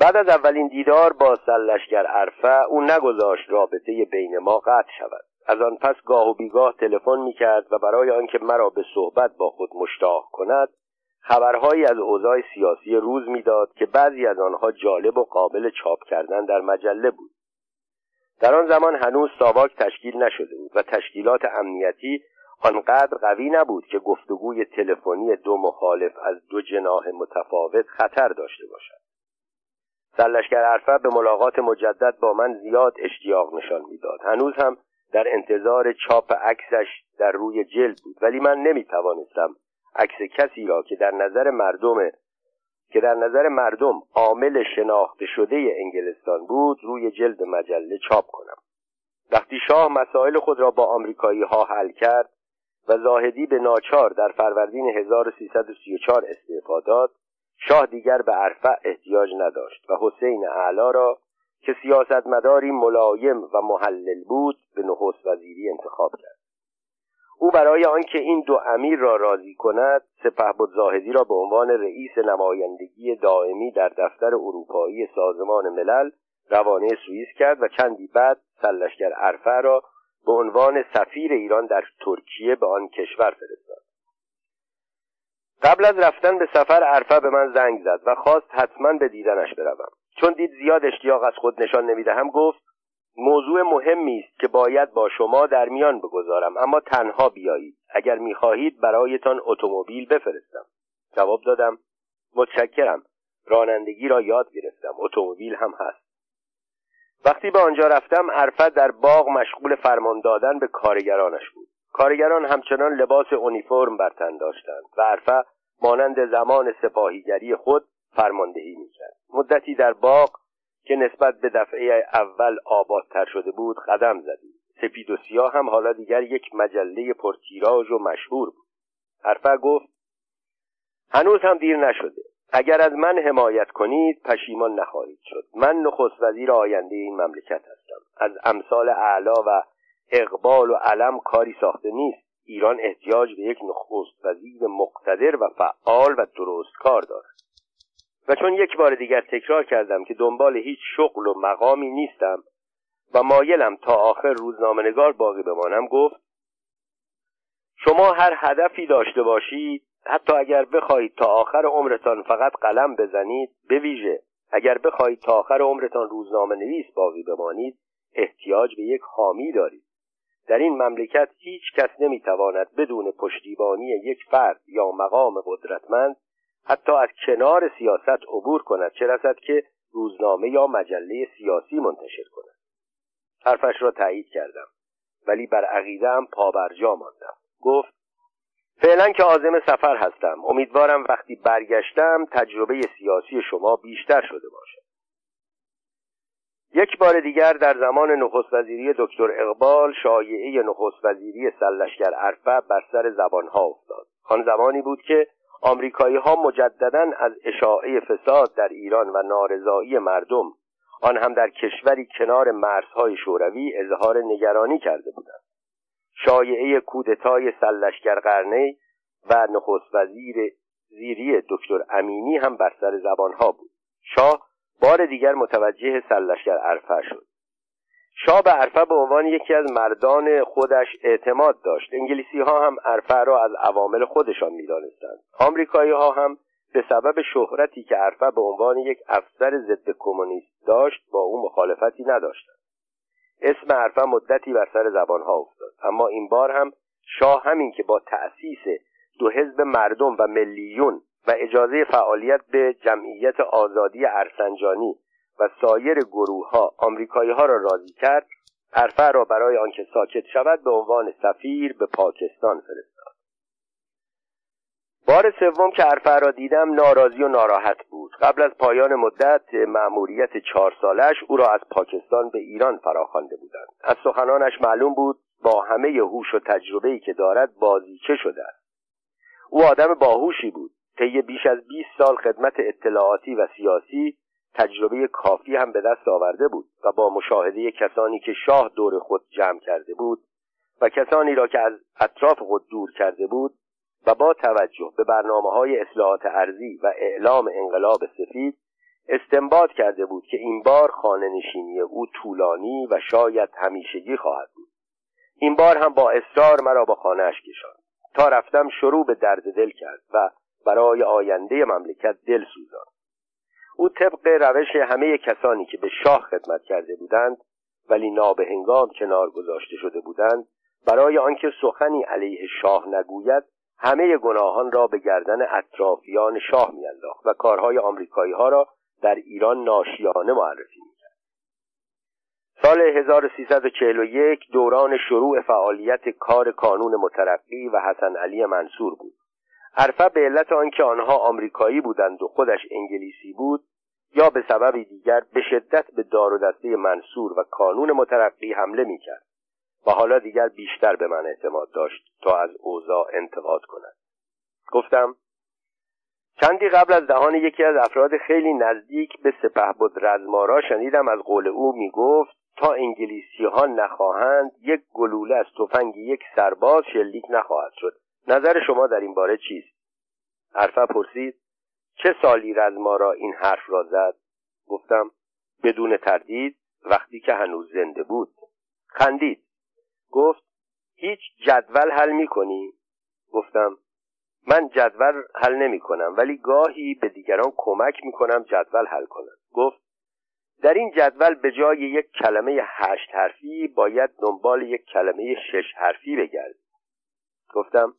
Speaker 1: بعد از اولین دیدار با سلشگر عرفه او نگذاشت رابطه بین ما قطع شود. از آن پس گاه و بیگاه تلفن می کرد و برای آنکه مرا به صحبت با خود مشتاق کند خبرهایی از اوضاع سیاسی روز می‌داد که بعضی از آنها جالب و قابل چاپ کردن در مجله بود. در آن زمان هنوز ساواک تشکیل نشده بود و تشکیلات امنیتی آنقدر قوی نبود که گفتگوی تلفنی دو مخالف از دو جناح متفاوت خطر داشته باشد. سرلشکر عرفه به ملاقات مجدد با من زیاد اشتیاق نشان می‌داد. هنوز هم در انتظار چاپ عکسش در روی جلد بود ولی من نمی توانستم عکس کسی را که در نظر مردم که در نظر مردم عامل شناخته شده انگلستان بود روی جلد مجله چاپ کنم. وقتی شاه مسائل خود را با آمریکایی ها حل کرد و زاهدی به ناچار در فروردین 1334 استعفا داد شاه دیگر به عرفه احتیاج نداشت و حسین اعلا را که سیاستمداری ملایم و محلل بود به نخست وزیری انتخاب کرد. او برای آنکه این دو امیر را راضی کند سپهبد زاهدی را به عنوان رئیس نمایندگی دائمی در دفتر اروپایی سازمان ملل روانه سوئیس کرد و چندی بعد سلشگر عرفه را به عنوان سفیر ایران در ترکیه به آن کشور فرستاد. قبل از رفتن به سفر عرفه به من زنگ زد و خواست حتما به دیدنش بروم. چون دید زیاد اشتیاق از خود نشان نمی‌دهم گفت موضوع مهمی است که باید با شما در میان بگذارم اما تنها بیایید. اگر می‌خواهید برایتان اتومبیل بفرستم. جواب دادم متشکرم. رانندگی را یاد گرفتم. اتومبیل هم هست. وقتی به آنجا رفتم عرفت در باغ مشغول فرمان دادن به کارگرانش بود. کارگران همچنان لباس اونیفرم بر تن داشتند و عرفه مانند زمان سپاهیگری خود فرماندهی می‌کرد. مدتی در باغ که نسبت به دفعه اول آبادتر شده بود قدم زدیم. سپید و سیاه هم حالا دیگر یک مجله پرتیراژ و مشهور بود. حرفه گفت هنوز هم دیر نشده. اگر از من حمایت کنید پشیمان نخواهید شد. من نخست وزیر آینده این مملکت هستم. از امثال اعلا و اقبال و علم کاری ساخته نیست. ایران احتیاج به یک نخست وزیر مقتدر و فعال و درست کار دارد. و چون یک بار دیگر تکرار کردم که دنبال هیچ شغل و مقامی نیستم و مایلم تا آخر روزنامهنگار باقی بمانم گفت شما هر هدفی داشته باشید حتی اگر بخواهید تا آخر عمرتان فقط قلم بزنید به ویژه اگر بخواهید تا آخر عمرتان روزنامه نویس باقی بمانید احتیاج به یک حامی دارید. در این مملکت هیچ کس نمی‌تواند بدون پشتیبانی یک فرد یا مقام قدرتمند حتی از کنار سیاست عبور کند چه رسد که روزنامه یا مجله سیاسی منتشر کند. حرفش را تایید کردم ولی بر عقیدهام پابرجا ماندم. گفت فعلا که عازم سفر هستم امیدوارم وقتی برگشتم تجربه سیاسی شما بیشتر شده باشد. یک بار دیگر در زمان نخست وزیری دکتر اقبال شایعه نخست وزیری سلشگر عرفه بر سر زبانها افتاد. آن زمانی بود که آمریکایی ها مجددا از اشاعه فساد در ایران و نارضایی مردم آن هم در کشوری کنار مرزهای شوروی اظهار نگرانی کرده بودند. شایعه کودتای سلشگر قرنه و نخست وزیر زیری دکتر امینی هم بر سر زبانها بود. شاه بار دیگر متوجه سلشگر عرفه شد. شاه به عرفه به عنوان یکی از مردان خودش اعتماد داشت. انگلیسی ها هم عرفه را از عوامل خودشان می‌دانستند. آمریکایی ها هم به سبب شهرتی که عرفه به عنوان یک افسر ضد کمونیست داشت با او مخالفتی نداشتند. اسم عرفه مدتی بر سر زبانها افتاد. اما این بار هم شاه همین که با تأسیس دو حزب مردم و ملیون و اجازه فعالیت به جمعیت آزادی ارسنجانی و سایر گروه ها آمریکایی ها را راضی کرد عرفه را برای آنکه ساکت شود به عنوان سفیر به پاکستان فرستاد. بار سوم که عرفه را دیدم ناراضی و ناراحت بود. قبل از پایان مدت مأموریت چهار سالش او را از پاکستان به ایران فراخوانده بودند. از سخنانش معلوم بود با همه هوش و تجربه‌ای که دارد بازیچه شده است. او آدم باهوشی بود. طی بیش از 20 سال خدمت اطلاعاتی و سیاسی تجربه کافی هم به دست آورده بود و با مشاهده کسانی که شاه دور خود جمع کرده بود و کسانی را که از اطراف خود دور کرده بود و با توجه به برنامه های اصلاحات ارزی و اعلام انقلاب سفید استنباط کرده بود که این بار خانه نشینی او طولانی و شاید همیشگی خواهد بود. این بار هم با اصرار مرا با خانهاش کشاند. تا رفتم شروع به درد دل کرد و برای آینده مملکت دل سوزاند. او طبق روش همه کسانی که به شاه خدمت کرده بودند ولی نابهنگام کنار گذاشته شده بودند برای آنکه سخنی علیه شاه نگوید همه گناهان را به گردن اطرافیان شاه میانداخت و کارهای آمریکایی ها را در ایران ناشیانه معرفی می‌کرد. سال 1341 دوران شروع فعالیت کار کانون مترقی و حسن علی منصور بود. عرفه به علت آنکه آنها آمریکایی بودند و خودش انگلیسی بود یا به سببی دیگر به شدت به دار و دسته منصور و کانون مترقی حمله می‌کرد و حالا دیگر بیشتر به من اعتماد داشت تا از اوضاع انتقاد کند. گفتم چندی قبل از دهان یکی از افراد خیلی نزدیک به سپه بود رزمارا شنیدم از قول او می‌گفت تا انگلیسی ها نخواهند یک گلوله از تفنگ یک سرباز شلیک نخواهد شد. نظر شما در این باره چیست؟ حرفه پرسید چه سالی رزمارا این حرف را زد؟ گفتم بدون تردید وقتی که هنوز زنده بود. خندید. گفت هیچ جدول حل می کنی؟ گفتم من جدول حل نمی کنم ولی گاهی به دیگران کمک می کنم جدول حل کنم گفت در این جدول به جای یک کلمه هشت حرفی باید دنبال یک کلمه شش حرفی بگرد. گفتم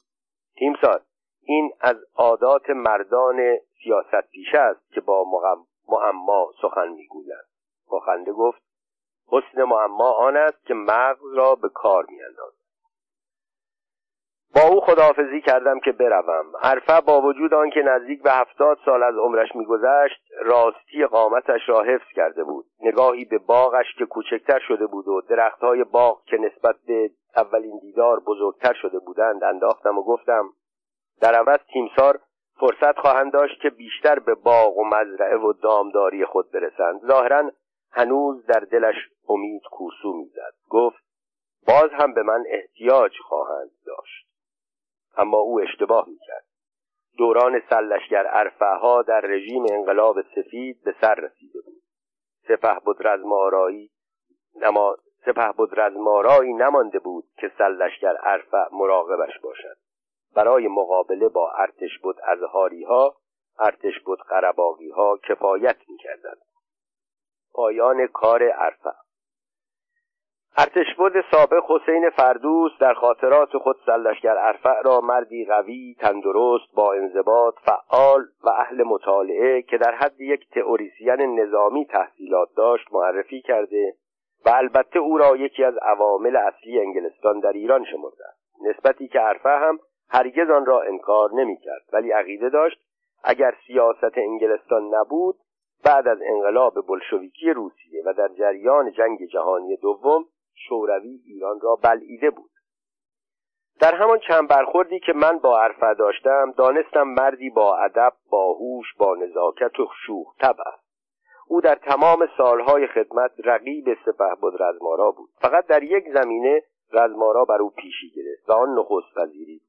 Speaker 1: تیمسار این از عادات مردان سیاست پیشه است که با معما سخن می‌گویند. با خنده گفت حسن معما آن است که مغز را به کار میاندازد. با او خداحافظی کردم که بروم. عرفه با وجود آنکه نزدیک به هفتاد سال از عمرش میگذشت راستی قامتش را حفظ کرده بود. نگاهی به باغش که کوچکتر شده بود و درختهای باغ که نسبت به اولین دیدار بزرگتر شده بودند انداختم و گفتم در عوض تیمسار فرصت خواهند داشت که بیشتر به باغ و مزرعه و دامداری خود برسند. ظاهرا هنوز در دلش امید کورسو می‌زد. گفت باز هم به من احتیاج خواهند داشت. اما او اشتباه می‌کرد. دوران سلشگر عرفه ها در رژیم انقلاب سفید به سر رسیده بود. سپه بود رزمارایی نما سپه بود رزمارایی نمانده بود که سلشگر عرفه مراقبش باشد. برای مقابله با ارتش بود ازهاری ها ارتش بود قرباقی ها کفایت می‌کردند. پایان کار عرفه. ارتشبد سابق حسین فردوس در خاطرات خود سلشگر ارفع را مردی قوی تندرست با انضباط فعال و اهل مطالعه که در حد یک تئوریسین نظامی تحصیلات داشت معرفی کرده و البته او را یکی از عوامل اصلی انگلستان در ایران شمرده نسبتی که عرفه هم هرگز آن را انکار نمی‌کرد ولی عقیده داشت اگر سیاست انگلستان نبود بعد از انقلاب بلشویکی روسیه و در جریان جنگ جهانی دوم شوروی ایران را بلعیده بود. در همان چند برخوردی که من با عرفه داشتم دانستم مردی با ادب باهوش با نزاکت و شوخ طبع او در تمام سالهای خدمت رقیب سپه بود رزمارا بود. فقط در یک زمینه رزمارا بر او پیشی گرفت و آن نخست وزیری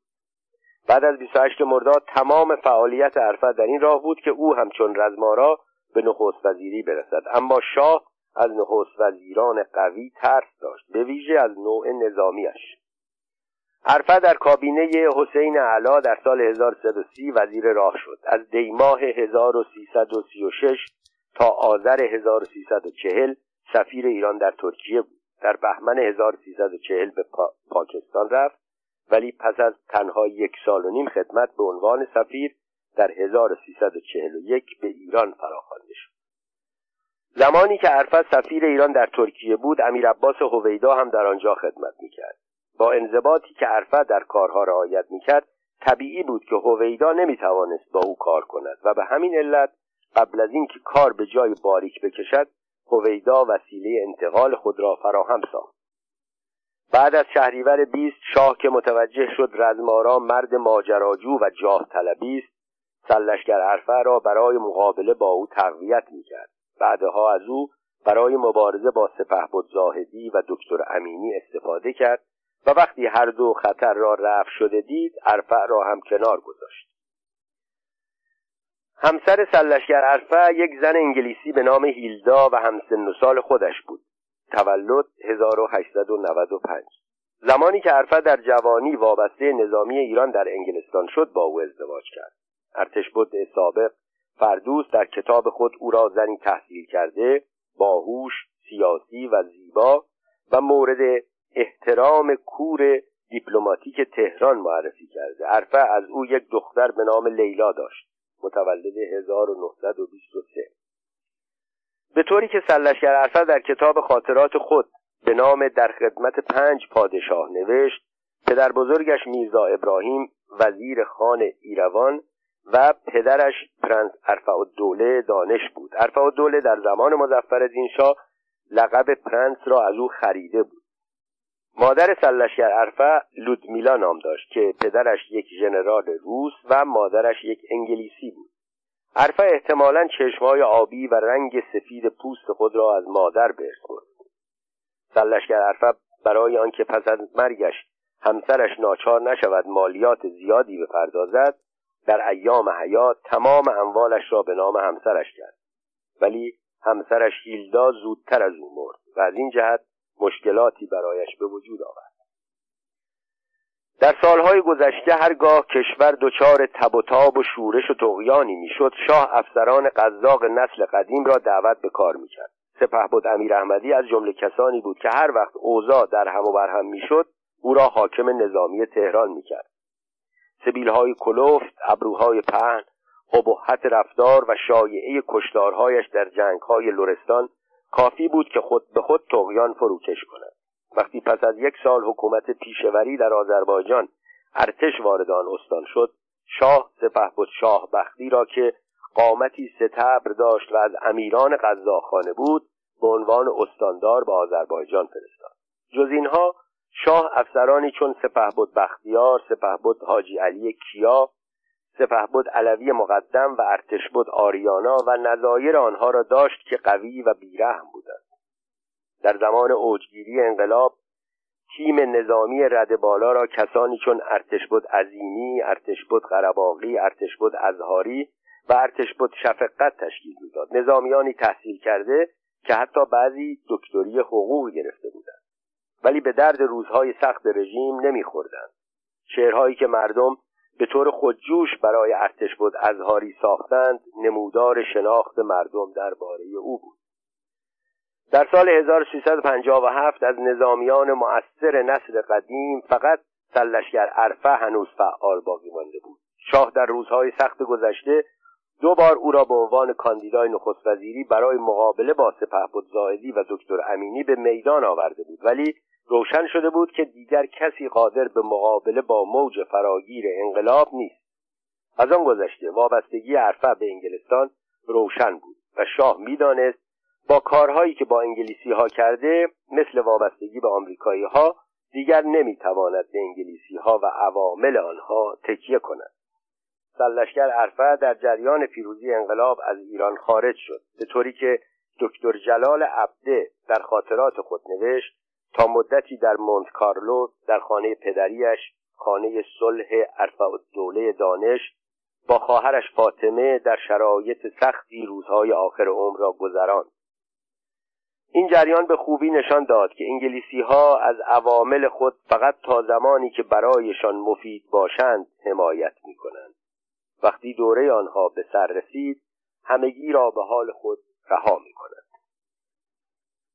Speaker 1: بعد از 28 مرداد تمام فعالیت عرفه در این راه بود که او همچون رزمارا به نخست وزیری برسد. اما شاه از نخست وزیران قوی ترس داشت به ویژه از نوع نظامیش. عرفه در کابینه حسین علا در سال 1330 وزیر راه شد. از دیماه 1336 تا آذر 1340 سفیر ایران در ترکیه بود. در بهمن 1340 به پاکستان رفت ولی پس از تنها یک سال و نیم خدمت به عنوان سفیر در 1341 به ایران فراخوانده شد. زمانی که عرفت سفیر ایران در ترکیه بود امیر عباس هویدا هم در آنجا خدمت می‌کرد. با انضباطی که عرفت در کارها رعایت می‌کرد طبیعی بود که هویدا نمی‌توانست با او کار کند و به همین علت قبل از اینکه کار به جای باریک بکشد هویدا وسیله انتقال خود را فراهم ساخت. بعد از شهریور بیست شاه که متوجه شد رزمارا مرد ماجراجو و جاه طلبی است سلشگر عرفه را برای مقابله با او تقویت می‌کرد. بعدها از او برای مبارزه با سپهبد زاهدی و دکتر امینی استفاده کرد و وقتی هر دو خطر را رفع شده دید ارفع را هم کنار گذاشت. همسر سلشگر ارفع یک زن انگلیسی به نام هیلدا و همسن و سال خودش بود. تولد 1895 زمانی که ارفع در جوانی وابسته نظامی ایران در انگلستان شد با او ازدواج کرد. ارتش بود سابق فردوس در کتاب خود او را زنی تحصیل کرده باهوش سیاسی و زیبا و مورد احترام کور دیپلماتیک تهران معرفی کرده. عرفه از او یک دختر به نام لیلا داشت متولد 1923 به طوری که سرلشگر ارفع در کتاب خاطرات خود به نام در خدمت پنج پادشاه نوشت پدر بزرگش میرزا ابراهیم وزیر خان ایروان و پدرش پرنس ارفع الدوله دانش بود. ارفع الدوله در زمان مظفر شاه لقب پرنس را از او خریده بود. مادر سرلشگر ارفع لودمیلا نام داشت که پدرش یک ژنرال روس و مادرش یک انگلیسی بود. ارفع احتمالا چشمهای آبی و رنگ سفید پوست خود را از مادر به برد سلشگر ارفع برای آنکه پس از مرگش همسرش ناچار نشود مالیات زیادی بپردازد در ایام حیات تمام اموالش را به نام همسرش کرد. ولی همسرش هیلدا زودتر از او مرد و از این جهت مشکلاتی برایش به وجود آورد. در سالهای گذشته هرگاه کشور دچار تب و تاب و شورش و تغیانی می‌شد شاه افسران قذاق نسل قدیم را دعوت به کار می‌کرد. بود امیر احمدی از جمله کسانی بود که هر وقت اوضاع در هم و برهم می‌شد او را حاکم نظامی تهران می‌کرد. سبیلهای کلفت ابروهای پهن ابهت رفتار و شایعه کشتارهایش در جنگهای لرستان کافی بود که خود به خود تغیان فروکش کند. وقتی پس از یک سال حکومت پیشوری در آذربایجان ارتش وارد آن استان شد شاه بود شاه بختی را که قامتی ستبر داشت و از امیران قزاقخانه بود به عنوان استاندار به آذربایجان فرستاد. جز اینها شاه افسرانی چون سپهبد بختیار سپهبد حاجی علی کیا سپهبد علوی مقدم و ارتشبد آریانا و نظایر آنها را داشت که قوی و بیرحم بودند. در زمان اوجگیری انقلاب تیم نظامی رد بالا را کسانی چون ارتشبد عظیمی، ارتشبد قرباقی، ارتشبد ازهاری و ارتشبد شفقت تشکیل می‌داد. نظامیانی تحصیل کرده که حتی بعضی دکتری حقوق گرفته بودند. ولی به درد روزهای سخت رژیم نمیخوردند. شعرهایی که مردم به طور خودجوش برای ارتش بود ازهاری ساختند نمودار شناخت مردم درباره او بود. در سال 1357 از نظامیان مؤثر نسل قدیم فقط سلشگر عرفه هنوز فعال باقی مانده بود. شاه در روزهای سخت گذشته دو بار او را به عنوان کاندیدای نخست وزیری برای مقابله با سپهبد زاهدی و دکتر امینی به میدان آورده بود. ولی روشن شده بود که دیگر کسی قادر به مقابله با موج فراگیر انقلاب نیست. از آن گذشته وابستگی عرفه به انگلستان روشن بود و شاه می‌دانست با کارهایی که با انگلیسی ها کرده مثل وابستگی به آمریکایی ها دیگر نمی‌تواند به انگلیسی ها و عوامل آنها تکیه کند. سلشگر عرفه در جریان پیروزی انقلاب از ایران خارج شد به طوری که دکتر جلال عبده در خاطرات خود نوشت تا مدتی در مونت کارلو در خانه پدریش خانه صلح عرفه دوله دانش با خواهرش فاطمه در شرایط سختی روزهای آخر عمر را گذراند این جریان به خوبی نشان داد که انگلیسی ها از عوامل خود فقط تا زمانی که برایشان مفید باشند حمایت می کنند. وقتی دوره آنها به سر رسید همگی را به حال خود رها می کنند.